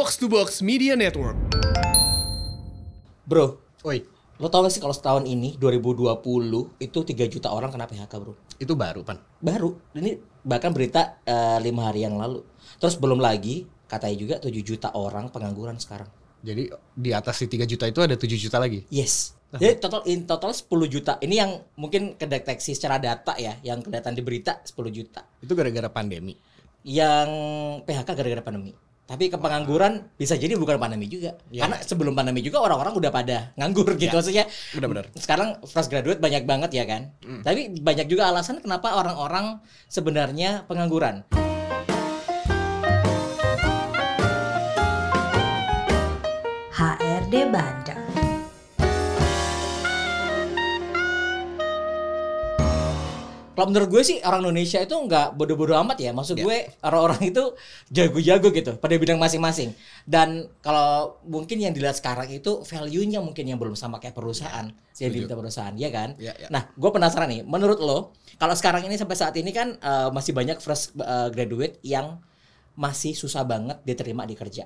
Box to Box Media Network. Bro, Woi, lo tau gak sih kalau setahun ini 2020 itu 3 juta orang kena PHK bro? itu baru pan. Baru, ini bahkan berita eh, lima hari yang lalu. Terus belum lagi katanya juga 7 juta orang pengangguran sekarang. Jadi di atas si 3 juta itu ada 7 juta lagi. Yes. Jadi total in total 10 juta. Ini yang mungkin kedeteksi secara data ya, yang kelihatan di berita 10 juta. Itu gara-gara pandemi. Yang PHK gara-gara pandemi. Tapi ke pengangguran bisa jadi bukan pandemi juga. Ya. Karena sebelum pandemi juga orang-orang udah pada nganggur gitu Ya. maksudnya. Benar-benar. Sekarang fresh graduate banyak banget ya kan. Tapi banyak juga alasan kenapa orang-orang sebenarnya pengangguran. Kalau menurut gue sih orang Indonesia itu nggak bodoh-bodoh amat ya. Maksud Ya. gue orang-orang itu jago-jago gitu pada bidang masing-masing. Dan kalau mungkin yang dilihat sekarang itu value-nya mungkin yang belum sama kayak perusahaan. Yang setuju. diminta perusahaan, ya kan? Ya, ya. Nah, gue penasaran nih. Menurut lo, kalau sekarang ini sampai saat ini kan eh, masih banyak fresh eh, graduate yang masih susah banget diterima di kerja.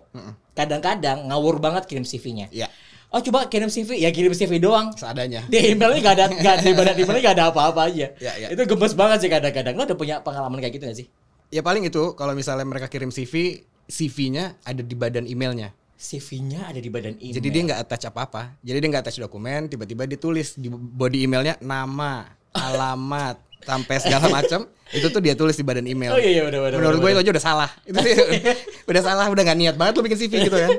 Kadang-kadang ngawur banget kirim CV-nya. Iya. Oh coba kirim CV, ya kirim CV doang Seadanya. di emailnya gak ada gak, di badan emailnya gak ada apa-apa aja. Ya, ya. Itu gemes banget sih kadang-kadang. Lo udah punya pengalaman kayak gitu gak sih? Ya paling itu kalau misalnya mereka kirim CV, CV-nya ada di badan emailnya. CV-nya ada di badan email. Jadi dia nggak attach apa-apa. Jadi dia nggak attach dokumen, tiba-tiba ditulis di body emailnya nama, alamat, sampai segala macam. itu tuh dia tulis di badan email. Oh iya, iya, udah, udah, Menurut gue itu aja udah salah. Itu sih udah salah, udah nggak niat banget lo bikin CV gitu kan.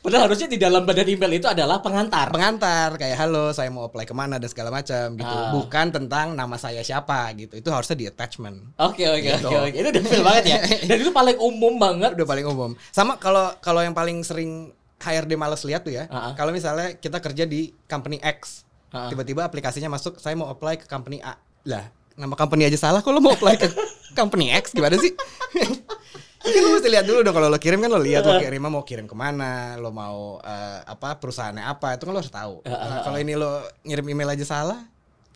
Padahal harusnya di dalam badan email itu adalah pengantar. Pengantar kayak halo, saya mau apply ke mana dan segala macam gitu. Ah. Bukan tentang nama saya siapa gitu. Itu harusnya di attachment. Oke oke Gitu. oke oke. Itu udah feel banget ya. Dan itu paling umum banget. udah paling umum. Sama kalau kalau yang paling sering HRD males lihat tuh ya. Ah, ah. Kalau misalnya kita kerja di company X, Ah, tiba-tiba aplikasinya masuk, saya mau apply ke company A. Lah, nama company aja salah, kok lo mau apply ke company X gimana sih? Kan lo mesti lihat dulu dong kalau lo kirim kan lo lihat lo kirim mau kirim ke mana, lo mau eh, apa perusahaannya apa, itu kan lo harus tahu. Ah, ah, Nah, kalau ini lo ngirim email aja salah,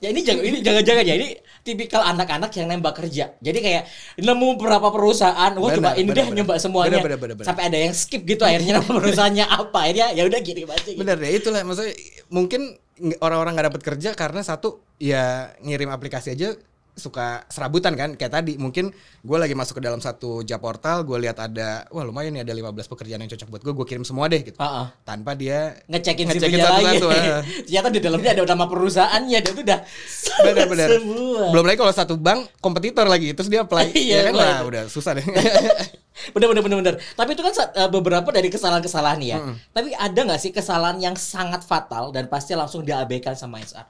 Ya ini jangan ini jangan-jangan ya ini tipikal anak-anak yang nembak kerja. Jadi kayak nemu berapa perusahaan, wah coba ini deh benar. nyoba semuanya. Benar, benar, benar. Sampai ada yang skip gitu akhirnya nama perusahaannya apa. Akhirnya ya udah kirim aja gitu. Bener deh itulah maksudnya mungkin orang-orang nggak dapat kerja karena satu ya ngirim aplikasi aja suka serabutan kan kayak tadi mungkin gue lagi masuk ke dalam satu job portal gue lihat ada wah lumayan nih ada 15 pekerjaan yang cocok buat gue gue kirim semua deh gitu Heeh. tanpa dia ngecekin Ngecekin CV-nya lagi. ah. Ternyata di dalamnya ada nama perusahaannya dan itu udah bener-bener semua. belum lagi kalau satu bank kompetitor lagi terus dia apply Iya, ya kan bener. wah udah susah deh bener bener bener bener. Tapi itu kan eh, beberapa dari kesalahan-kesalahan nih ya. Tapi ada nggak sih kesalahan yang sangat fatal dan pasti langsung diabaikan sama HR?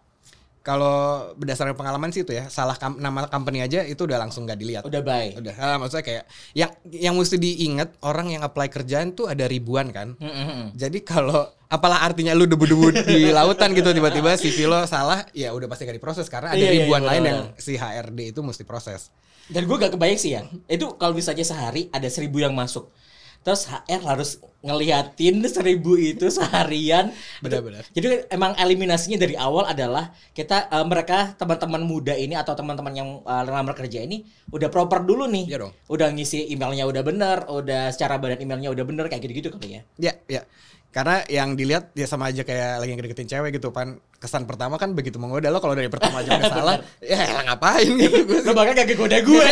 Kalau berdasarkan pengalaman sih itu ya salah kam- nama company aja itu udah langsung nggak dilihat Udah baik. udah ah, maksudnya kayak yang yang mesti diingat orang yang apply kerjaan tuh ada ribuan kan Mm-mm. Jadi kalau apalah artinya lu debu-debu di lautan gitu tiba-tiba CV lo salah, ya udah pasti gak diproses karena ada Iya, iya, ribuan iya, lain benar. yang si HRD itu mesti proses. Dan gue gak kebayang sih ya. Itu kalau misalnya sehari ada seribu yang masuk. Terus HR harus ngeliatin seribu itu seharian. Benar-benar. Jadi emang eliminasinya dari awal adalah kita eh, mereka teman-teman muda ini atau teman-teman yang eh, lamar kerja ini udah proper dulu nih. Iya dong. Udah ngisi emailnya udah bener, udah secara badan emailnya udah bener kayak gitu-gitu kali ya. Ya, ya. Karena yang dilihat ya sama aja kayak lagi ngedeketin cewek gitu pan. Kesan pertama kan begitu menggoda lo kalau dari pertama aja udah salah, ya elah ngapain gitu gue. Lo bahkan gak kegoda gue.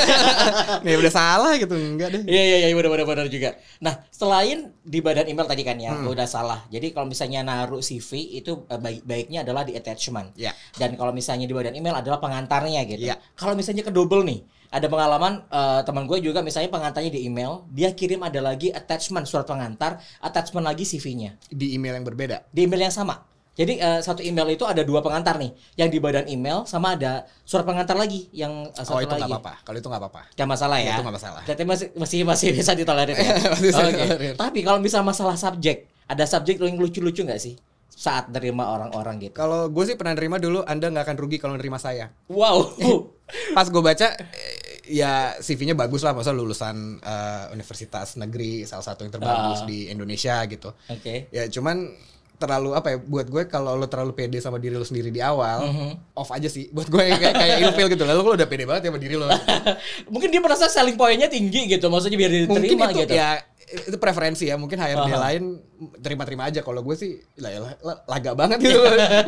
Nih udah salah gitu enggak deh. Iya iya iya benar benar benar juga. Nah, selain di badan email tadi kan ya, udah salah. Jadi kalau misalnya naruh CV itu eh, baik baiknya adalah di attachment. Ya. Dan kalau misalnya di badan email adalah pengantarnya gitu. Ya. Kalau misalnya ke double nih, ada pengalaman eh, teman gue juga misalnya pengantarnya di email, dia kirim ada lagi attachment surat pengantar, attachment lagi CV-nya Di email yang berbeda. di email yang sama. Jadi eh, satu email itu ada dua pengantar nih, yang di badan email sama ada surat pengantar lagi yang eh, satu Oh itu lagi. nggak apa-apa. Kalau itu nggak apa-apa. Gak masalah ya. Itu nggak masalah. Berarti masih masih masih bisa ditolerir ya. Bisa Oke. ditolerir. Tapi kalau misal masalah subjek, ada subjek yang lucu-lucu nggak sih saat nerima orang-orang gitu? Kalau gue sih pernah nerima dulu, Anda nggak akan rugi kalau nerima saya. Wow. pas gue baca eh, ya CV-nya bagus lah masa lulusan eh, universitas negeri salah satu yang terbagus Ah. di Indonesia gitu Oke. ya cuman terlalu apa ya buat gue kalau lo terlalu pede sama diri lo sendiri di awal Mhm. off aja sih buat gue kayak kayak ilfil gitu lalu lo udah pede banget ya sama diri lo Mungkin dia merasa selling point-nya tinggi gitu, maksudnya biar mungkin diterima itu gitu. ya itu preferensi ya mungkin HRD Aha. lain terima-terima aja. Kalau gue sih lah ya lah, lah, laga banget gitu.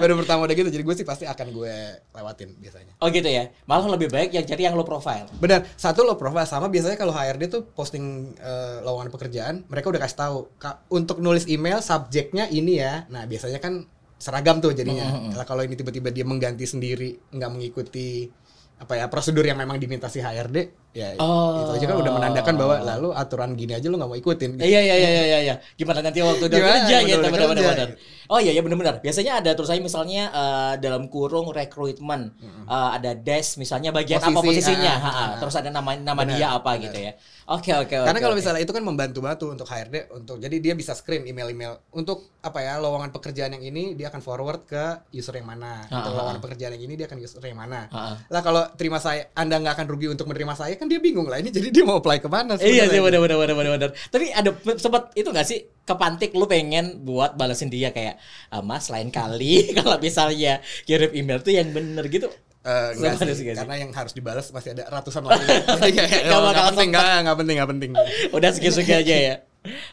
Baru pertama udah gitu jadi gue sih pasti akan gue lewatin biasanya. Oh gitu ya. Malah lebih baik yang cari yang low profile. benar satu lo profile sama biasanya kalau HRD tuh posting eh, lowongan pekerjaan mereka udah kasih tahu "Kak, untuk nulis email subjeknya ini ya. Nah biasanya kan seragam tuh jadinya. Lah, kalau ini tiba-tiba dia mengganti sendiri nggak mengikuti apa ya prosedur yang memang diminta si HRD ya Oh. itu aja kan udah menandakan bahwa lalu aturan gini aja lo nggak mau ikutin Iya iya iya iya iya. Gimana nanti waktu udah Gimana? kerja gitu udah benar benar. Oh iya iya benar benar. Biasanya ada tulisannya misalnya eh, dalam kurung rekrutmen eh, ada desk misalnya bagian apa Posisi, posisinya, ah, Ha, ah, ah. terus ada nama nama Benar, dia apa benar. gitu ya. Oke oke oke. Karena kalau oke. misalnya itu kan membantu banget untuk HRD untuk jadi dia bisa screen email-email untuk apa ya lowongan pekerjaan yang ini dia akan forward ke user yang mana. Ah, Untuk lowongan pekerjaan yang ini dia akan user yang mana. Ah, ah. Lah kalau terima saya Anda nggak akan rugi untuk menerima saya kan dia bingung lah ini jadi dia mau apply ke mana Iya sih sebenarnya. benar benar benar benar benar. Tapi ada sempat itu nggak sih kepantik lu pengen buat balesin dia kayak ah, Mas lain kali kalau misalnya kirim email tuh yang bener gitu. Eh, enggak sih, sih, sih? karena yang harus dibalas masih ada ratusan lagi. Jadi kayak, Nggak oh, bakal nggak penting, sempat. nggak nggak penting, nggak penting. Udah segitu aja ya.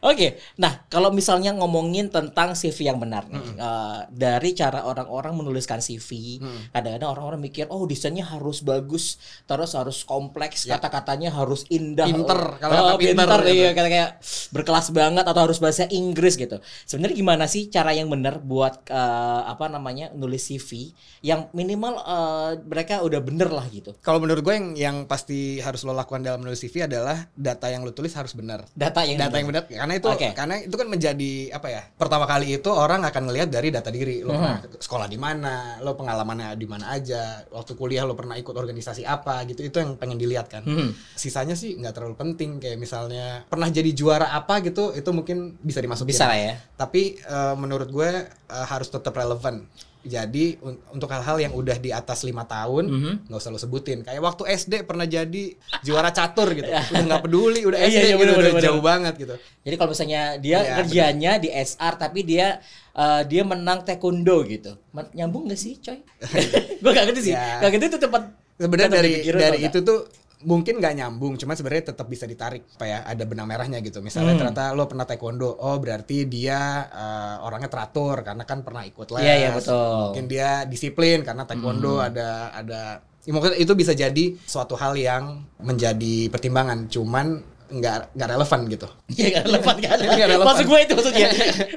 Oke, nah kalau misalnya ngomongin tentang CV yang benar nih, eh, dari cara orang-orang menuliskan CV, kadang-kadang orang-orang mikir, oh desainnya harus bagus, terus harus kompleks, Ya. kata-katanya harus indah, Pinter, kalau oh, kata pinter pinter, gitu. iya, kayak kayak berkelas banget atau harus bahasa Inggris gitu. Sebenarnya gimana sih cara yang benar buat eh, apa namanya nulis CV yang minimal eh, mereka udah bener lah gitu. Kalau menurut gue yang yang pasti harus lo lakukan dalam menulis CV adalah data yang lo tulis harus benar. Data yang data benar. yang benar karena itu Oke. karena itu kan menjadi apa ya pertama kali itu orang akan ngelihat dari data diri lo Hmm. sekolah di mana lo pengalamannya di mana aja waktu kuliah lo pernah ikut organisasi apa gitu itu yang pengen dilihat kan Hmm. sisanya sih nggak terlalu penting kayak misalnya pernah jadi juara apa gitu itu mungkin bisa dimasukin Bisa lah ya. tapi eh, menurut gue eh, harus tetap relevan jadi un- untuk hal-hal yang udah di atas lima tahun Mhm. nggak usah lo sebutin kayak waktu SD pernah jadi juara catur gitu udah nggak peduli udah Iya, SD iya, gitu bener, udah bener, jauh banget gitu Jadi kalau misalnya dia Iya, kerjanya di SR tapi dia eh, dia menang taekwondo gitu. Men- Nyambung gak sih, coy? Gue gak ngerti sih. Ya. Gak ngerti itu tempat sebenarnya dari dari itu tuh mungkin nggak nyambung cuman sebenarnya tetap bisa ditarik apa ya ada benang merahnya gitu misalnya Hmm. ternyata lo pernah taekwondo oh berarti dia eh, orangnya teratur karena kan pernah ikut les Iya, iya, betul. Hmm. mungkin dia disiplin karena taekwondo ada ada ya, mungkin itu bisa jadi suatu hal yang menjadi pertimbangan cuman nggak nggak relevan gitu Iya gak relevan kan? Nggak relevan. Maksud gue itu maksudnya.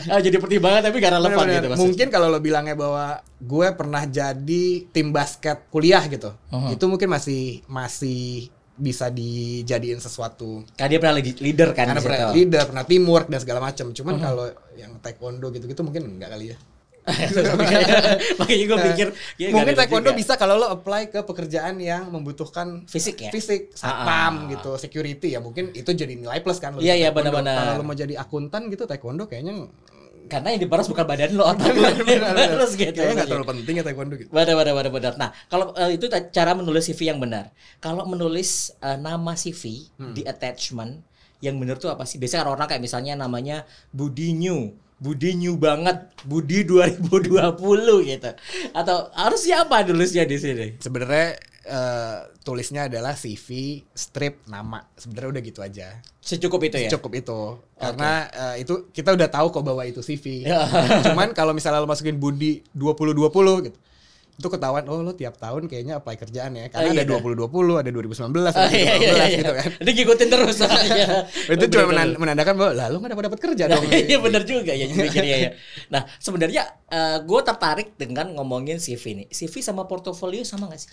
Ah, jadi pertimbangan tapi gak relevan Bener-bener. gitu maksudnya. mungkin kalau lo bilangnya bahwa gue pernah jadi tim basket kuliah gitu Mhm. itu mungkin masih masih bisa dijadiin sesuatu Karena dia pernah lead- leader kan karena pernah situ. leader pernah teamwork dan segala macam cuman Mhm. kalau yang taekwondo gitu-gitu mungkin enggak kali ya Makanya gue pikir ya, nggak mungkin taekwondo juga. bisa kalau lo apply ke pekerjaan yang membutuhkan Fisik ya? fisik Ah, ah. satpam gitu security ya mungkin itu jadi nilai plus kan lo Iya, iya, benar-benar. kalau lo mau jadi akuntan gitu taekwondo kayaknya Karena yang diperas bukan badan lo otak lo. Terus gitu. kayaknya nggak maksudnya. terlalu penting ya taekwondo gitu Benar, benar, benar, benar. Nah, kalau eh, itu cara menulis CV yang benar. Kalau menulis eh, nama CV Hmm. di attachment yang benar tuh apa sih? Biasanya orang-orang kayak misalnya namanya Budi New. Budi New banget, Budi 2020 gitu. Atau harusnya apa nulisnya di sini? sebenarnya eh, tulisnya adalah CV strip nama sebenarnya udah gitu aja Secukup itu ya? cukup itu karena eh, itu kita udah tahu kok bahwa itu CV Ya. cuman kalau misalnya lo masukin Budi 2020 gitu itu ketahuan oh lo tiap tahun kayaknya apply kerjaan ya karena Oh, iya, ada iya. 2020 ada 2019 ada Ah, iya, iya, 2018 iya. gitu kan Ini ngikutin terus. Iya. itu cuma Bener, menan- bener. menandakan bahwa lah lo gak dapat dapat kerja dong Iya benar juga ya mikirnya ya. Nah sebenarnya gue tertarik dengan ngomongin CV nih. CV sama portofolio sama gak sih?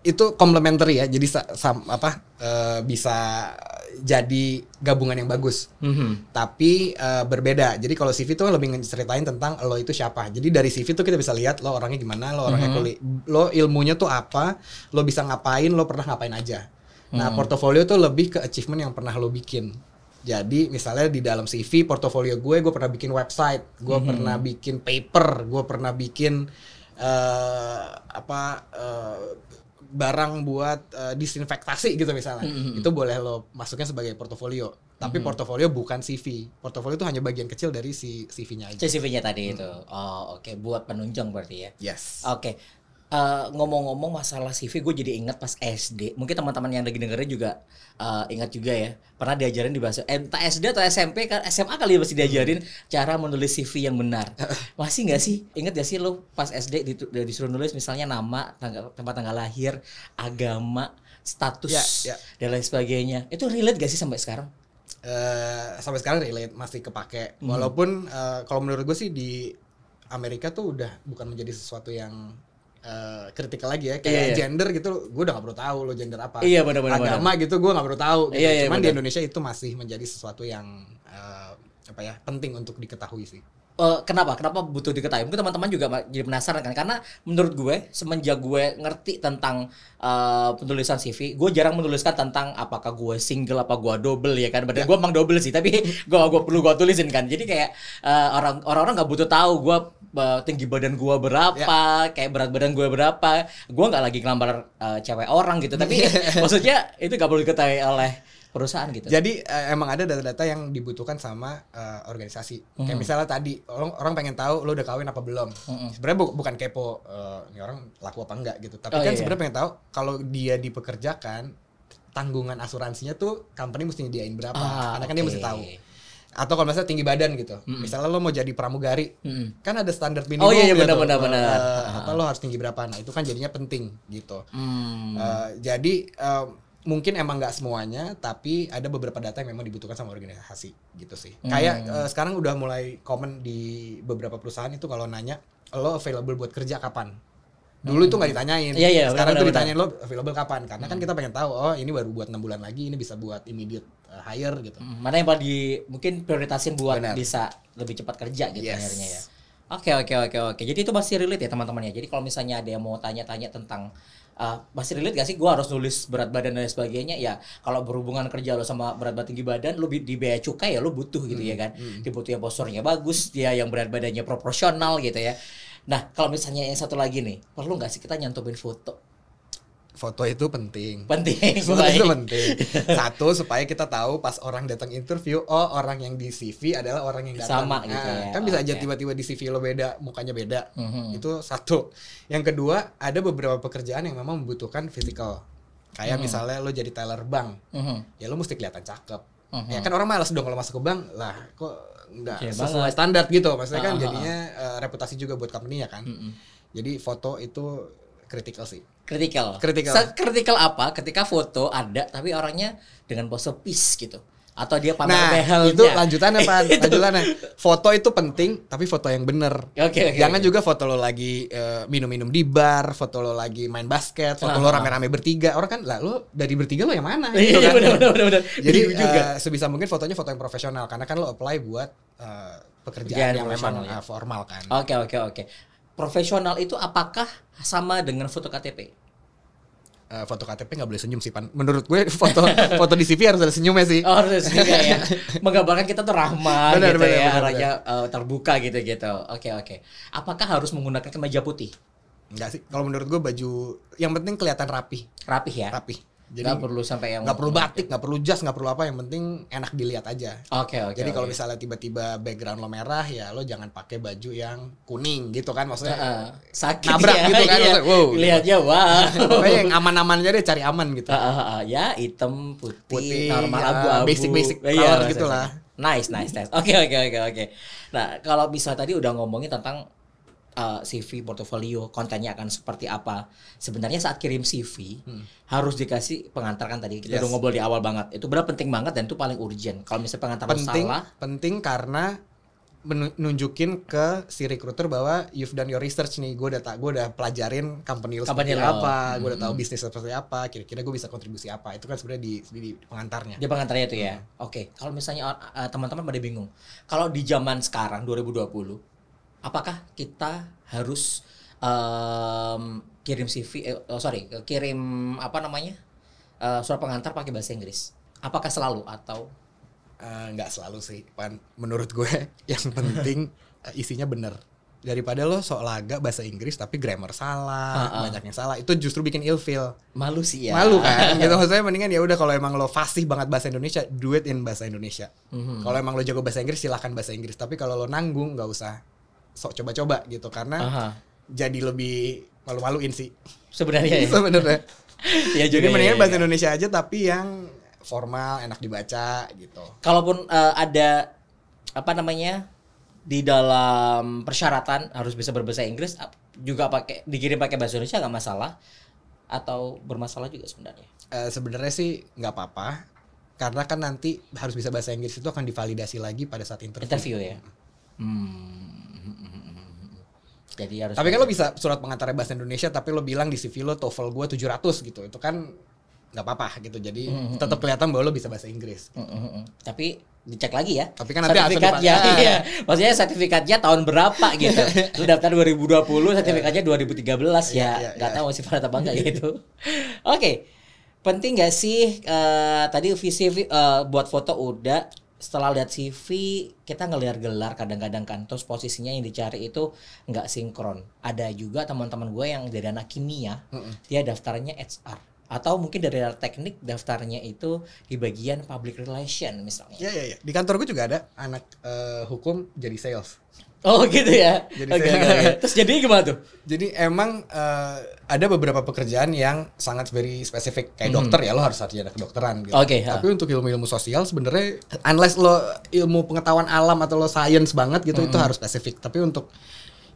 Itu complementary ya jadi sa- sam- apa eh, bisa jadi gabungan yang bagus tapi eh, berbeda. Jadi kalau CV itu lebih ngeceritain tentang lo itu siapa. Jadi dari CV tuh kita bisa lihat lo orangnya gimana, lo orangnya kuli, lo ilmunya tuh apa, lo bisa ngapain, lo pernah ngapain aja. Nah, portofolio tuh lebih ke achievement yang pernah lo bikin. Jadi misalnya di dalam CV portofolio gue, gue pernah bikin website, gue pernah bikin paper, gue pernah bikin eh apa eh, barang buat eh, disinfektasi gitu misalnya. Itu boleh lo masuknya sebagai portofolio. Tapi portofolio bukan CV. Portofolio itu hanya bagian kecil dari si CV-nya aja. CV-nya tadi itu. Oh oke buat penunjang berarti ya. Yes. Oke. Eh, ngomong-ngomong masalah CV, gue jadi ingat pas SD. Mungkin teman-teman yang lagi dengerin juga eh, ingat juga ya. Pernah diajarin di bahasa eh, entah SD atau SMP kan SMA kali ya masih diajarin cara menulis CV yang benar. Masih nggak sih? Ingat gak sih lo pas SD disuruh nulis misalnya nama, tanggal, tempat tanggal lahir, agama, status Ya, ya. dan lain sebagainya. Itu relate gak sih sampai sekarang? eh sampai sekarang relate masih kepake Hmm. walaupun eh, kalau menurut gue sih di Amerika tuh udah bukan menjadi sesuatu yang eh, kritikal lagi ya kayak Iya, iya. gender gitu gue udah gak perlu tahu lo gender apa Iya, benar, benar, agama gitu gue gak perlu tahu gitu. Iya, iya, cuman di benar. Indonesia itu masih menjadi sesuatu yang eh, apa ya penting untuk diketahui sih Eh, kenapa? Kenapa butuh diketahui? Mungkin teman-teman juga jadi penasaran kan? Karena menurut gue semenjak gue ngerti tentang eh, penulisan CV, gue jarang menuliskan tentang apakah gue single apa gue double ya kan? Padahal gue emang double sih, tapi gue gue perlu gue tulisin kan. Jadi kayak eh, orang orang nggak butuh tahu gue eh, tinggi badan gue berapa, kayak berat badan gue berapa. Gue nggak lagi ngelamar eh, cewek orang gitu, tapi maksudnya itu gak perlu diketahui oleh perusahaan gitu. Jadi eh, emang ada data-data yang dibutuhkan sama eh, organisasi. Kayak Mhm. misalnya tadi orang orang pengen tahu lo udah kawin apa belum. Mhm. Sebenarnya bu- bukan kepo eh, ini orang laku apa enggak gitu. Tapi Oh, kan iya. sebenarnya pengen tahu kalau dia dipekerjakan tanggungan asuransinya tuh company mesti nyediain berapa. Ah, Karena kan dia oke. mesti tahu. Atau kalau misalnya tinggi badan gitu. Mhm. Misalnya lo mau jadi pramugari, Mm-mm. kan ada standar minimum Oh, iya, iya, gitu. benar, benar, benar. Eh, apa lo harus tinggi berapa. Nah, itu kan jadinya penting gitu. Hmm. Eh, jadi eh, mungkin emang nggak semuanya, tapi ada beberapa data yang memang dibutuhkan sama organisasi gitu sih. Hmm. Kayak eh, sekarang udah mulai common di beberapa perusahaan itu kalau nanya lo available buat kerja kapan. Dulu itu nggak ditanyain. Iya, iya, Sekarang benar, tuh ditanyain lo available kapan. Karena kan kita pengen tahu oh ini baru buat enam bulan lagi, ini bisa buat immediate eh, hire gitu. Hmm, Mana yang paling di mungkin prioritasin buat Benar. bisa lebih cepat kerja gitu Yes. akhirnya ya. Oke oke oke oke. Jadi itu masih relate ya teman-teman ya. Jadi kalau misalnya ada yang mau tanya-tanya tentang uh, masih relate gak sih gue harus nulis berat badan dan lain sebagainya? Ya kalau berhubungan kerja lo sama berat badan tinggi badan lo di bea cukai ya lo butuh gitu ya kan? dibutuhnya posturnya bagus dia yang berat badannya proporsional gitu ya. Nah kalau misalnya yang satu lagi nih perlu nggak sih kita nyantumin foto Foto itu penting. penting Foto itu penting. Satu supaya kita tahu pas orang datang interview, oh orang yang di CV adalah orang yang datang. Sama gitu Nah, ya. Kan bisa aja Oke. tiba-tiba di CV lo beda, mukanya beda. Mhm. Itu satu. Yang kedua, ada beberapa pekerjaan yang memang membutuhkan physical. Kayak misalnya lo jadi teller bank, Mhm. ya lo mesti kelihatan cakep. Mhm. Ya kan orang malas dong kalau masuk ke bank, lah kok nggak Oke sesuai banget. standar gitu. Maksudnya kan Ah, ah, jadinya eh, reputasi juga buat company ya kan. Mhm. Jadi foto itu kritikal sih. Kritikal. Kritikal. Kritikal apa? Ketika foto ada tapi orangnya dengan pose peace gitu. Atau dia pamer Nah, behelnya. itu lanjutannya Pan, lanjutannya. Foto itu penting, tapi foto yang bener. Oke, oke, Jangan oke. juga foto lo lagi eh, minum-minum di bar, foto lo lagi main basket, foto Ah. lo rame-rame bertiga. Orang kan, lah lo dari bertiga lo yang mana? Iya, Gitu kan. benar benar benar benar. Jadi juga. eh, sebisa mungkin fotonya foto yang profesional, karena kan lo apply buat eh, pekerjaan Pekerjaan yang memang ya. formal kan. Oke oke oke. Profesional itu apakah sama dengan foto KTP? Eh, foto KTP nggak boleh senyum sih Pan. Menurut gue foto foto di CV harus ada senyumnya sih. Oh harus ya. Menggambarkan kita tuh ramah Benar, gitu benar, ya, benar, arahnya eh, terbuka gitu gitu. Oke oke. Apakah harus menggunakan kemeja putih? Enggak sih. Kalau menurut gue baju yang penting kelihatan rapi, Rapih ya. rapi. Jadi Nggak perlu sampai yang nggak perlu batik, nggak perlu jas, nggak perlu apa. Yang penting enak dilihat aja. Oke oke. Jadi kalau oke. misalnya tiba-tiba background lo merah ya lo jangan pakai baju yang kuning gitu kan maksudnya. Heeh. sakit Nabrak ya, gitu kan, iya. maksudnya, wow. Lihatnya wah. Pokoknya yang aman-aman aja deh cari aman gitu. Ah, ah, ah, ya hitam putih, Putih, normal ya, abu-abu basic-basic Iya, color maksudnya. gitu lah. nice nice nice oke oke oke oke nah kalau bisa tadi udah ngomongin tentang uh, CV portofolio kontennya akan seperti apa sebenarnya saat kirim CV harus dikasih pengantar kan tadi kita Hmm. Yes. udah ngobrol di awal banget itu benar penting banget dan itu paling urgent kalau misalnya pengantar penting salah penting karena menunjukin ke si recruiter bahwa you've done your research nih gue udah ta- gue udah pelajarin company lo Company seperti lo. apa gue udah tahu Hmm. bisnis seperti apa kira-kira gue bisa kontribusi apa itu kan sebenarnya di, di, di pengantarnya Dia pengantarnya itu ya. Hmm. Oke, kalau misalnya uh, teman-teman pada bingung, kalau di zaman sekarang 2020, apakah kita harus um, kirim CV, eh, oh, sorry, kirim apa namanya uh, surat pengantar pakai bahasa Inggris? Apakah selalu atau Eh, nggak selalu sih Pan. menurut gue yang penting eh, isinya bener daripada lo sok laga bahasa Inggris tapi grammar salah Ha-ha. banyak yang salah itu justru bikin ilfeel malu sih ya? malu kan gitu maksudnya mendingan ya udah kalau emang lo fasih banget bahasa Indonesia do it in bahasa Indonesia Mhm. kalau emang lo jago bahasa Inggris silahkan bahasa Inggris tapi kalau lo nanggung nggak usah sok coba-coba gitu karena Aha. jadi lebih malu-maluin sih Sebenarnya ya. sebenarnya. ya Jadi juga, mendingan ya, bahasa ya. Indonesia aja tapi yang formal, enak dibaca gitu. Kalaupun eh, ada apa namanya di dalam persyaratan harus bisa berbahasa Inggris juga pakai dikirim pakai bahasa Indonesia nggak masalah atau bermasalah juga sebenarnya. Eh, sebenarnya sih nggak apa-apa karena kan nanti harus bisa bahasa Inggris itu akan divalidasi lagi pada saat interview. Interview ya. Hmm. Jadi harus Tapi kan lo bisa surat pengantar bahasa Indonesia tapi lo bilang di CV lo TOEFL gue 700 gitu. Itu kan nggak apa-apa gitu. Jadi Hmm, tetap kelihatan bahwa lo bisa bahasa Inggris. Mm, mm, mm. Tapi dicek lagi ya. Tapi kan nanti sertifikatnya, iya. Maksudnya sertifikatnya tahun berapa gitu. Lu daftar 2020, sertifikatnya 2013 ya. Iya, iya, Nggak iya. tahu masih valid apa enggak gitu. Oke. Penting nggak sih eh, tadi visi vi- eh, buat foto udah setelah lihat CV kita ngelihat gelar kadang-kadang kan. Terus posisinya yang dicari itu nggak sinkron. Ada juga teman-teman gue yang dari anak kimia dia daftarnya HR atau mungkin dari teknik daftarnya itu di bagian public relation misalnya. Iya iya iya. Di kantor gue juga ada anak eh, hukum jadi sales. Oh gitu ya. Jadi Oke, saya- oke. Terus jadi gimana tuh? Jadi emang eh, ada beberapa pekerjaan yang sangat very spesifik kayak dokter ya lo harus sarjana kedokteran gitu. Hmm. Oke, ha. Tapi untuk ilmu-ilmu sosial sebenarnya unless lo ilmu pengetahuan alam atau lo science banget gitu Hmm. itu harus spesifik. Tapi untuk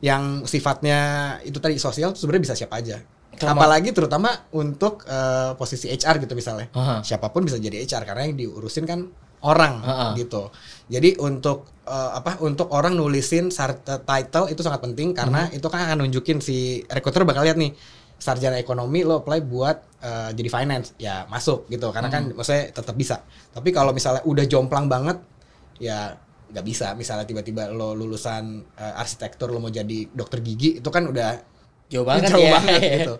yang sifatnya itu tadi sosial sebenarnya bisa siapa aja. Apalagi terutama untuk eh, posisi HR gitu misalnya. Aha. Siapa pun bisa jadi HR karena yang diurusin kan orang Ha-ha. gitu. Jadi untuk eh, apa untuk orang nulisin sar- title itu sangat penting karena Hmm. itu kan akan nunjukin si recruiter bakal lihat nih sarjana ekonomi lo apply buat eh, jadi finance ya masuk gitu karena kan Hmm. maksudnya tetap bisa. Tapi kalau misalnya udah jomplang banget ya nggak bisa misalnya tiba-tiba lo lulusan eh, arsitektur lo mau jadi dokter gigi itu kan udah Jauh banget jauh ya. banget gitu.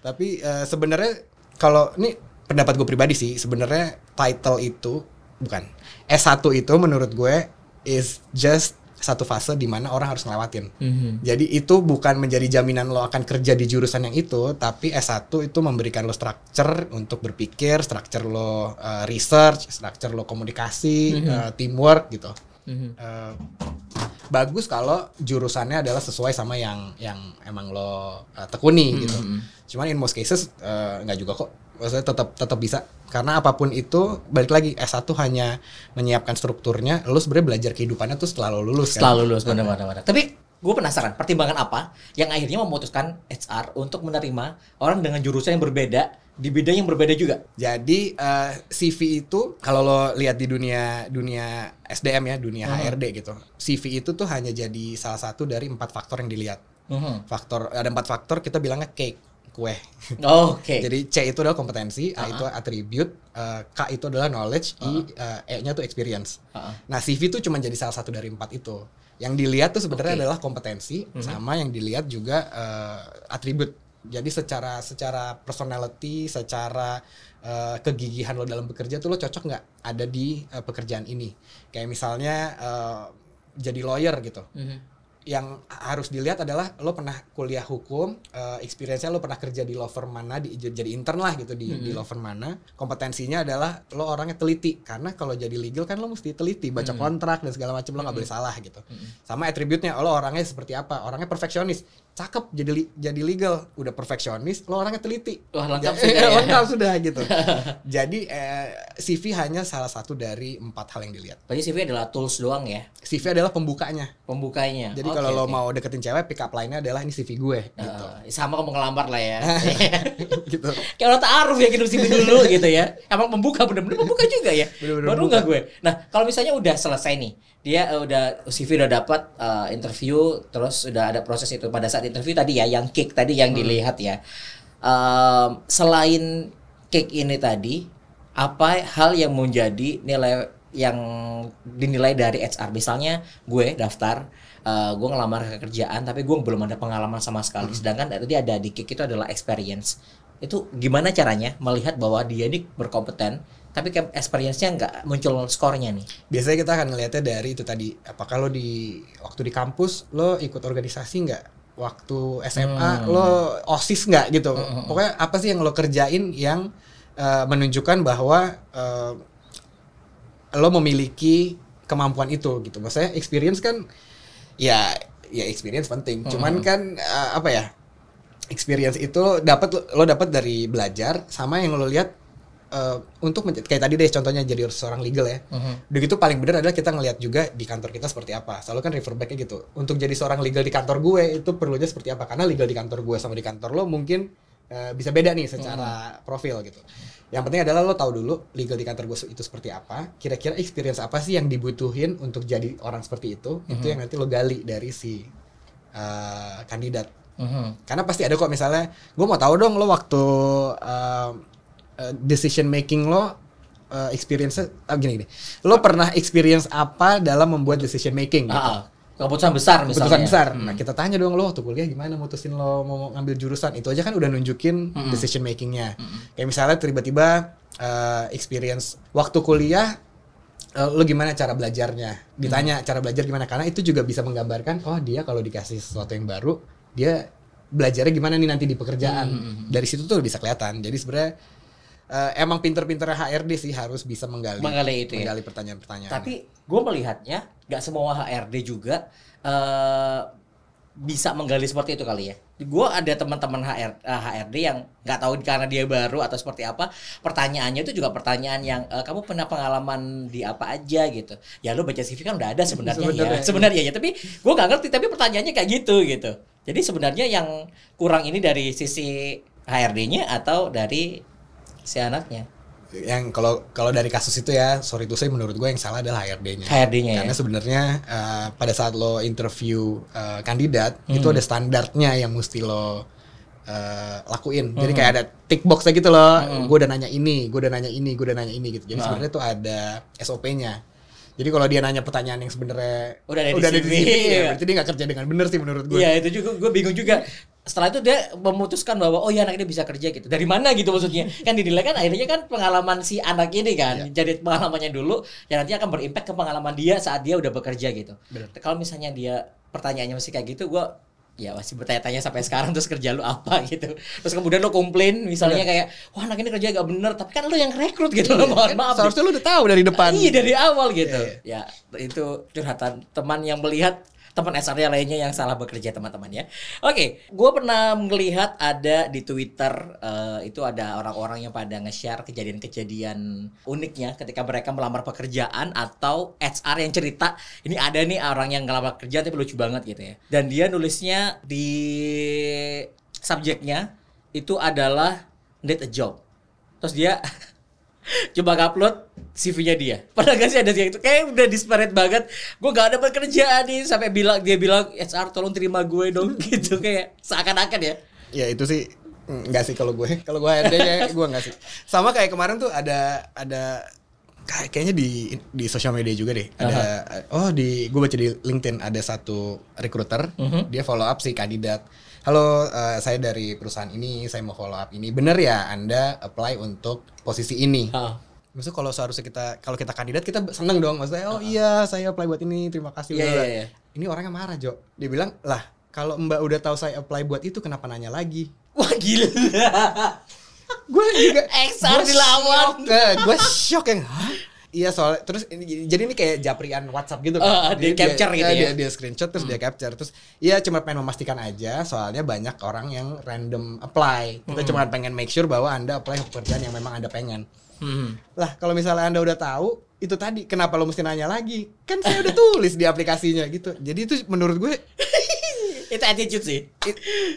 Tapi eh, sebenarnya kalau ini pendapat gue pribadi sih, sebenarnya title itu bukan S1 itu menurut gue is just satu fase di mana orang harus ngelewatin. Mhm. Jadi itu bukan menjadi jaminan lo akan kerja di jurusan yang itu, tapi S1 itu memberikan lo structure untuk berpikir, structure lo eh, research, structure lo komunikasi, eh, teamwork gitu. Mhm. Eh, bagus kalau jurusannya adalah sesuai sama yang yang emang lo eh, tekuni gitu. Cuman in most cases nggak juga kok. Maksudnya tetap tetap bisa karena apa pun itu balik lagi S1 hanya menyiapkan strukturnya, lo sebenarnya belajar kehidupannya tuh setelah lo lulus Setelah kan. lulus benar-benar. Tapi gue penasaran pertimbangan apa yang akhirnya memutuskan HR untuk menerima orang dengan jurusan yang berbeda di bidang yang berbeda juga. Jadi eh, CV itu kalau lo lihat di dunia dunia SDM ya, dunia HRD gitu. CV itu tuh hanya jadi salah satu dari empat faktor yang dilihat. Mhm. Faktor ada empat faktor kita bilangnya cake, kue. Oke. Jadi C itu adalah kompetensi, A itu attribute, eh, K itu adalah knowledge, I eh, E-nya tuh experience. Ah, ah. Nah, CV itu cuma jadi salah satu dari empat itu. Yang dilihat tuh sebenarnya Oke. adalah kompetensi sama yang dilihat juga eh, atribut. Jadi secara secara personality, secara eh, kegigihan lo dalam bekerja tuh lo cocok nggak ada di eh, pekerjaan ini. Kayak misalnya eh, jadi lawyer gitu Mhm. Yang harus dilihat adalah lo pernah kuliah hukum, eh, experience-nya lo pernah kerja di law firm mana, di, jadi intern lah gitu di, di law firm mana. Kompetensinya adalah lo orangnya teliti karena kalau jadi legal kan lo mesti teliti, baca kontrak dan segala macam lo nggak boleh salah gitu. Sama attribute-nya lo orangnya seperti apa? Orangnya perfeksionis, cakep jadi li- jadi legal, udah perfeksionis, lo orangnya teliti. Wah, lengkap sudah ya. lengkap sudah gitu. jadi eh, CV hanya salah satu dari empat hal yang dilihat. Berarti CV adalah tools doang ya, CV adalah pembukanya. pembukanya. Jadi Oke, kalau lo oke. mau deketin cewek, pick up line-nya adalah ini CV gue gitu. Eh, sama kamu ngelamar lah ya. gitu. Kayak orang taaruf ya kirim CV dulu gitu ya. Emang membuka bener-bener membuka juga ya. Bener-bener Baru membuka. nggak gue. Nah kalau misalnya udah selesai nih, dia eh, udah CV udah dapat eh, interview, terus udah ada proses itu pada saat interview tadi ya, yang kick tadi yang dilihat ya. Em, selain kick ini tadi, apa hal yang menjadi nilai yang dinilai dari HR? Misalnya gue daftar, eh, gue ngelamar ke kerjaan, tapi gue belum ada pengalaman sama sekali. Sedangkan tadi ada di kick itu adalah experience. Itu gimana caranya melihat bahwa dia ini berkompeten, tapi kayak experience-nya nggak muncul skornya nih. Biasanya kita akan ngelihatnya dari itu tadi. Apa kalau di waktu di kampus lo ikut organisasi nggak? Waktu SMA lo osis nggak gitu? Pokoknya apa sih yang lo kerjain yang eh, menunjukkan bahwa eh, lo memiliki kemampuan itu gitu. Maksudnya experience kan ya ya experience penting. Cuman kan eh, apa ya? experience itu dapat lo dapat dari belajar sama yang lo lihat eh, untuk kayak tadi deh contohnya jadi seorang legal ya. Udah gitu paling bener adalah kita ngelihat juga di kantor kita seperti apa. Selalu kan refer back-nya gitu. Untuk jadi seorang legal di kantor gue itu perlunya seperti apa? Karena legal di kantor gue sama di kantor lo mungkin eh, bisa beda nih secara profil gitu. Yang penting adalah lo tahu dulu legal di kantor gue itu seperti apa. Kira-kira experience apa sih yang dibutuhin untuk jadi orang seperti itu? Itu yang nanti lo gali dari si eh, kandidat. Karena pasti ada kok misalnya, gue mau tahu dong lo waktu um, uh, decision making lo uh, experience ah, gini gini. Lo pernah experience apa dalam membuat decision making gitu? Ah, ah. keputusan besar misalnya. Keputusan besar. Hmm. Nah, kita tanya dong lo waktu kuliah gimana mutusin lo mau ngambil jurusan. Itu aja kan udah nunjukin Hmm. decision makingnya. Kayak misalnya tiba-tiba uh, experience waktu kuliah uh, lo gimana cara belajarnya? Ditanya Hmm. cara belajar gimana karena itu juga bisa menggambarkan oh dia kalau dikasih sesuatu yang baru dia belajarnya gimana nih nanti di pekerjaan. Hmm, Dari situ tuh bisa kelihatan. Jadi sebenarnya uh, emang pinter-pinter HRD sih harus bisa menggali Menggali itu ya. menggali pertanyaan-pertanyaan. Tapi gue melihatnya nggak semua HRD juga eh, bisa menggali seperti itu kali ya. Gue ada teman-teman HR, eh, HRD yang nggak tahu karena dia baru atau seperti apa. Pertanyaannya itu juga pertanyaan yang eh, kamu pernah pengalaman di apa aja gitu. Ya lu baca CV kan udah ada sebenarnya Sebenarnya. ya. Sebenarnya ya. Tapi gue nggak ngerti. Tapi pertanyaannya kayak gitu gitu. Jadi sebenarnya yang kurang ini dari sisi HRD-nya atau dari si anaknya. yang kalau kalau dari kasus itu ya sorry tuh saya menurut gue yang salah adalah HRD-nya. HRD-nya ya. Karena sebenarnya eh, pada saat lo interview eh, kandidat itu Hmm. ada standarnya yang mesti lo eh, lakuin. Jadi Hmm. kayak ada tick box gitu loh. Gue udah nanya ini, gue udah nanya ini, gue udah nanya ini gitu. Jadi Nah. sebenarnya tuh ada SOP-nya. Jadi kalau dia nanya pertanyaan yang sebenarnya Udah ada di CV, ya iya. berarti dia nggak kerja dengan bener sih menurut gue. Iya itu juga gue bingung juga. Setelah itu dia memutuskan bahwa oh ya anak ini bisa kerja gitu. Dari mana gitu maksudnya? Kan dinilai kan akhirnya kan pengalaman si anak ini kan. Iya. Jadi pengalamannya dulu yang nanti akan berimpact ke pengalaman dia saat dia udah bekerja gitu. Kalau misalnya dia pertanyaannya masih kayak gitu, gue ya masih bertanya-tanya sampai sekarang terus kerja lu apa gitu. Terus kemudian lu komplain misalnya kayak wah anak ini kerja gak bener, tapi kan lu yang rekrut gitu loh. Mohon Kan maaf. seharusnya lu udah tahu dari depan. Iya dari awal gitu. Iya, Ya itu curhatan teman yang melihat teman SR lainnya yang salah bekerja teman-teman ya. Oke, gue pernah melihat ada di Twitter eh, itu ada orang-orang yang pada nge-share kejadian-kejadian uniknya ketika mereka melamar pekerjaan atau HR yang cerita ini ada nih orang yang ngelamar kerja tapi lucu banget gitu ya. Dan dia nulisnya di subjeknya itu adalah need a job. Terus dia coba upload CV-nya dia. Padahal gak sih ada yang itu kayak udah disparate banget. Gue gak ada pekerjaan nih sampai bilang dia bilang HR tolong terima gue dong gitu kayak seakan-akan ya. Ya itu sih mm, enggak sih kalau gue. Kalau gue HRD-nya gue enggak sih. Sama kayak kemarin tuh ada ada kayak kayaknya di di sosial media juga deh. Ada oh di gue baca di LinkedIn ada satu recruiter, dia follow up si kandidat. Halo, eh, saya dari perusahaan ini, saya mau follow up ini. Bener ya Anda apply untuk posisi ini? Ah. Maksudnya kalau seharusnya kita kalau kita kandidat kita seneng dong. Maksudnya oh iya saya apply buat ini, terima kasih. Bla. iya, iya. Ini orangnya marah Jo. Dia bilang lah kalau Mbak udah tahu saya apply buat itu kenapa nanya lagi? Wah gila. gue juga XR gua dilawan. Eh, gue shock yang Hah? Iya soalnya terus ini, jadi ini kayak japrian WhatsApp gitu Ah, dia Jadi capture gitu ya? Dia, dia screenshot terus dia capture terus iya cuma pengen memastikan aja soalnya banyak orang yang random apply. Kita cuma pengen make sure bahwa Anda apply ke pekerjaan yang memang Anda pengen. Hmm. Lah kalau misalnya Anda udah tahu itu tadi kenapa lo mesti nanya lagi? Kan saya udah tulis di aplikasinya gitu. Jadi itu menurut gue Itu attitude sih. it,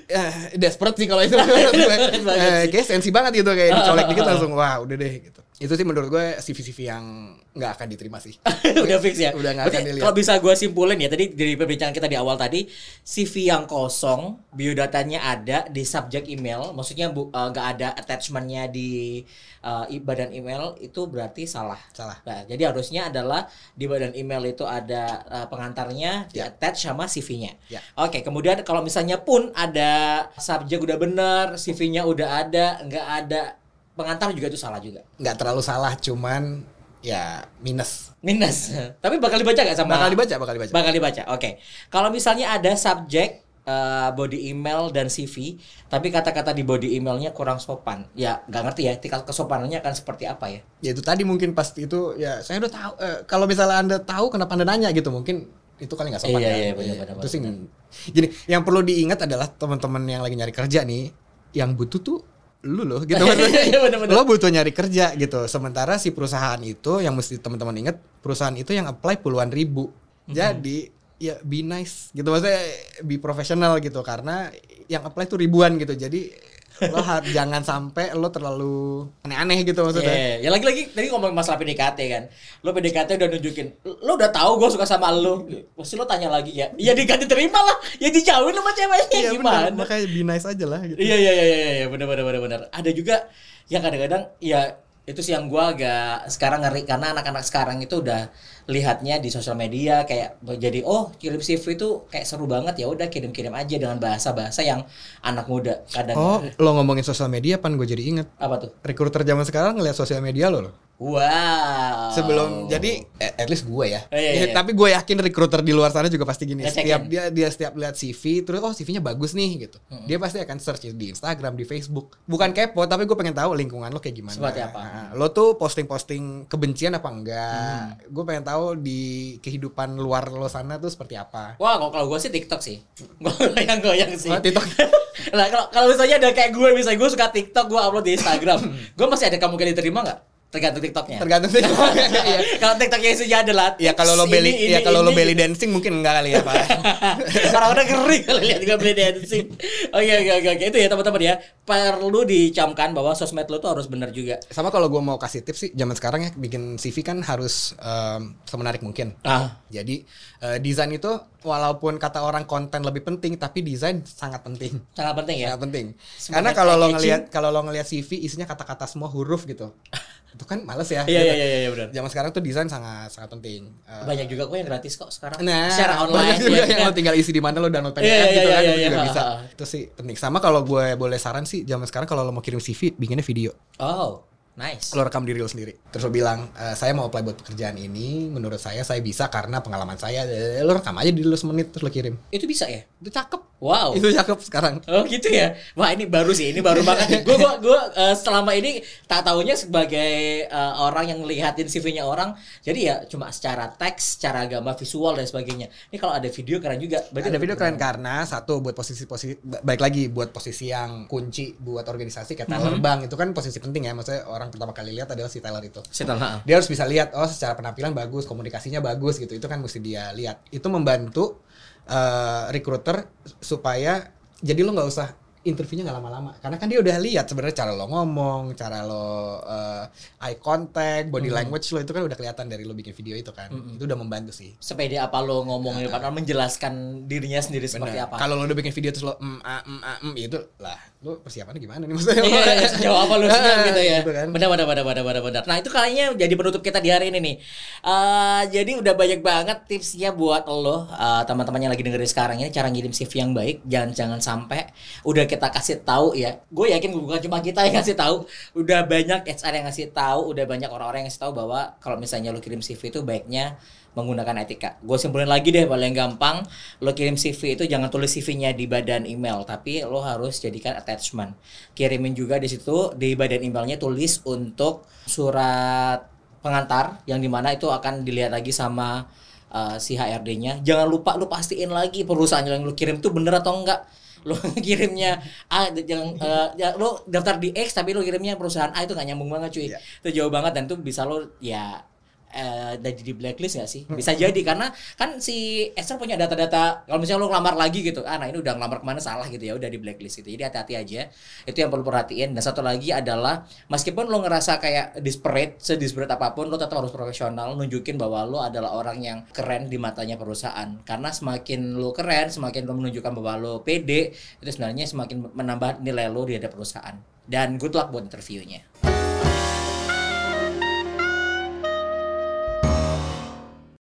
eh, desperate sih kalau itu menurut gue. Banget Eh, kayak sensi banget gitu kayak dicolek dikit langsung wah udah deh gitu. Itu sih menurut gue CV-CV yang nggak akan diterima sih. udah fix ya. Udah nggak akan dilihat. Kalau bisa gue simpulin ya tadi dari perbincangan kita di awal tadi CV yang kosong, biodatanya ada di subjek email, maksudnya bu- eh, nggak ada attachmentnya di i- badan email itu berarti salah. Salah. Nah, jadi harusnya adalah di badan email itu ada eh, pengantarnya di Ya. attach sama CV-nya. Ya. Oke, kemudian kalau misalnya pun ada subjek udah bener, CV-nya udah ada, nggak ada pengantar juga itu salah juga. Nggak terlalu salah cuman ya minus. Minus. Tapi bakal dibaca gak sama? Bakal dibaca, bakal dibaca. Bakal dibaca. Oke. Kalau misalnya ada subjek eh, body email dan CV, tapi kata-kata di body emailnya kurang sopan, ya nggak ngerti ya tingkat kesopanannya akan seperti apa ya? Ya itu tadi mungkin pasti itu ya saya udah tahu eh, kalau misalnya Anda tahu kenapa Anda nanya gitu mungkin itu kali nggak sopan Iya, kan? iya, benar-benar, itu sih gini yang perlu diingat adalah teman-teman yang lagi nyari kerja nih yang butuh tuh lu loh gitu maksudnya. Iya, benar-benar. lo butuh nyari kerja gitu. Sementara si perusahaan itu yang mesti teman-teman ingat perusahaan itu yang apply puluhan ribu. Mhm. jadi ya be nice gitu. Maksudnya be profesional gitu. Karena yang apply tuh ribuan gitu. Jadi lo har- jangan sampai lo terlalu aneh-aneh gitu maksudnya Iya, ya lagi-lagi tadi ngomong masalah PDKT kan. Lo PDKT udah nunjukin, lo udah tahu gue suka sama lo. Pasti lo tanya lagi ya. Ya diganti terima lah. Ya dijauhin sama ceweknya Iya gimana? benar, makanya be nice aja lah gitu. Iya iya iya iya iya benar benar benar benar. Ada juga yang kadang-kadang ya itu sih yang gua agak sekarang ngeri karena anak-anak sekarang itu udah lihatnya di sosial media kayak jadi oh kirim CV itu kayak seru banget ya udah kirim-kirim aja dengan bahasa-bahasa yang anak muda kadang Oh, lo ngomongin sosial media pan gue jadi inget apa tuh? Recruiter zaman sekarang ngeliat sosial media lo loh. Wow. Sebelum jadi eh, at least gue ya. Oh, iya, Ya, iya. Tapi gue yakin recruiter di luar sana juga pasti gini. Ngecekin. Setiap dia dia setiap lihat CV terus oh CV-nya bagus nih gitu. Dia pasti akan search di Instagram, di Facebook. Bukan kepo, tapi gue pengen tahu lingkungan lo kayak gimana. Seperti apa? Nah, lo tuh posting-posting kebencian apa enggak? Hmm. Gue pengen tahu di kehidupan luar lo sana tuh seperti apa. Wah, kalau kalau gue sih TikTok sih. Gue goyang-goyang sih. Oh, TikTok. Nah, kalau kalau misalnya ada kayak gue, misalnya gue suka TikTok, gue upload di Instagram, gue masih ada kemungkinan diterima nggak? Tergantung TikToknya. Tergantung sih. Iya. kalau TikToknya isinya adalah Ya kalau lo belly ini, ya kalau lo belly dancing mungkin enggak kali ya, Pak. Orang-orang ngeri kalau lihat gue belly dancing. Oke oke oke oke itu ya teman-teman ya. Perlu dicamkan bahwa sosmed lo tuh harus benar juga. Sama kalau gue mau kasih tips sih, zaman sekarang ya bikin CV kan harus em, semenarik mungkin. Ah, Jadi eh, desain itu walaupun kata orang konten lebih penting, tapi desain sangat penting. sangat penting ya. Sangat penting. Semangat Karena kalau lo ngelihat kalau lo ngelihat CV isinya kata-kata semua huruf gitu. itu kan males ya. Iya gitu. iya iya iya benar. Zaman sekarang tuh desain sangat sangat penting. Eh, Banyak juga kok yang gratis kok sekarang. Nah, secara online. banyak juga ya yang kan? lo tinggal isi di mana lo download PDF Iya, iya, gitu iya, kan iya, itu iya, juga ha, bisa. ha. Itu sih penting. Sama kalau gue boleh saran sih zaman sekarang kalau lo mau kirim CV bikinnya video. Oh, nice. Lo rekam diri lo sendiri. Terus lo bilang, "Eh, saya mau apply buat pekerjaan ini, menurut saya saya bisa karena pengalaman saya. Eh, Lo rekam aja diri lo semenit terus lo kirim. Itu bisa ya? Itu cakep. Wow. Itu cakep sekarang. Oh gitu ya. Wah ini baru sih, ini baru banget. Gue gua gua eh, selama ini tak taunya sebagai eh, orang yang ngelihatin CV-nya orang. Jadi ya cuma secara teks, secara gambar visual dan sebagainya. Ini kalau ada video keren juga. Berarti ada video keren karena satu buat posisi-posisi ba- baik lagi buat posisi yang kunci buat organisasi kayak Tyler Bank itu kan posisi penting ya maksudnya orang pertama kali lihat adalah si Tyler itu Setelah dia harus bisa lihat oh secara penampilan bagus komunikasinya bagus gitu itu kan mesti dia lihat itu membantu eh, recruiter supaya jadi lo nggak usah interviewnya nggak lama-lama. Karena kan dia udah lihat sebenarnya cara lo ngomong cara lo eh, eye contact body language lo itu kan udah kelihatan dari lo bikin video itu kan. Itu udah membantu sih. Sepede apa lo ngomong di depan orang, menjelaskan dirinya sendiri seperti Bener. apa. Kalau lo udah bikin video terus lo mm, ah, mm, ah, mm, itu lah, lo persiapannya gimana nih maksudnya? Iya, iya, sejauh apa lu siap gitu ya. Gitu kan. Benar, benar, benar, benar, benar, benar. Nah itu kayaknya jadi penutup kita di hari ini nih. Eh, jadi udah banyak banget tipsnya buat lo, eh, teman-teman yang lagi dengerin sekarang ini cara ngirim CV yang baik. Jangan jangan sampai udah kita kasih tahu ya. Gue yakin bukan cuma kita yang kasih tahu. Udah banyak HR yang ngasih tahu, udah banyak orang-orang yang ngasih tahu bahwa kalau misalnya lo kirim CV itu baiknya menggunakan etika. Gue simpulin lagi deh paling gampang, lo kirim CV itu jangan tulis CV-nya di badan email, tapi lo harus jadikan attachment. Kirimin juga di situ di badan emailnya tulis untuk surat pengantar yang di mana itu akan dilihat lagi sama uh, si HRD-nya. Jangan lupa lo pastiin lagi perusahaan yang lo kirim itu bener atau enggak. Lo kirimnya A jangan uh, ya, lo daftar di X tapi lo kirimnya perusahaan A itu nggak nyambung banget cuy. Iya. Itu jauh banget dan itu bisa lo ya eh jadi di blacklist gak sih? Bisa jadi karena kan si Esther punya data-data kalau misalnya lo ngelamar lagi gitu, ah nah ini udah ngelamar ke mana salah gitu ya, udah di blacklist gitu. Jadi hati-hati aja. Itu yang perlu perhatiin. Dan satu lagi adalah meskipun lo ngerasa kayak disparate, sedisparate apa pun, lo tetap harus profesional, nunjukin bahwa lo adalah orang yang keren di matanya perusahaan. Karena semakin lo keren, semakin lo menunjukkan bahwa lo pede, itu sebenarnya semakin menambah nilai lo di hadapan perusahaan. Dan good luck buat interviewnya.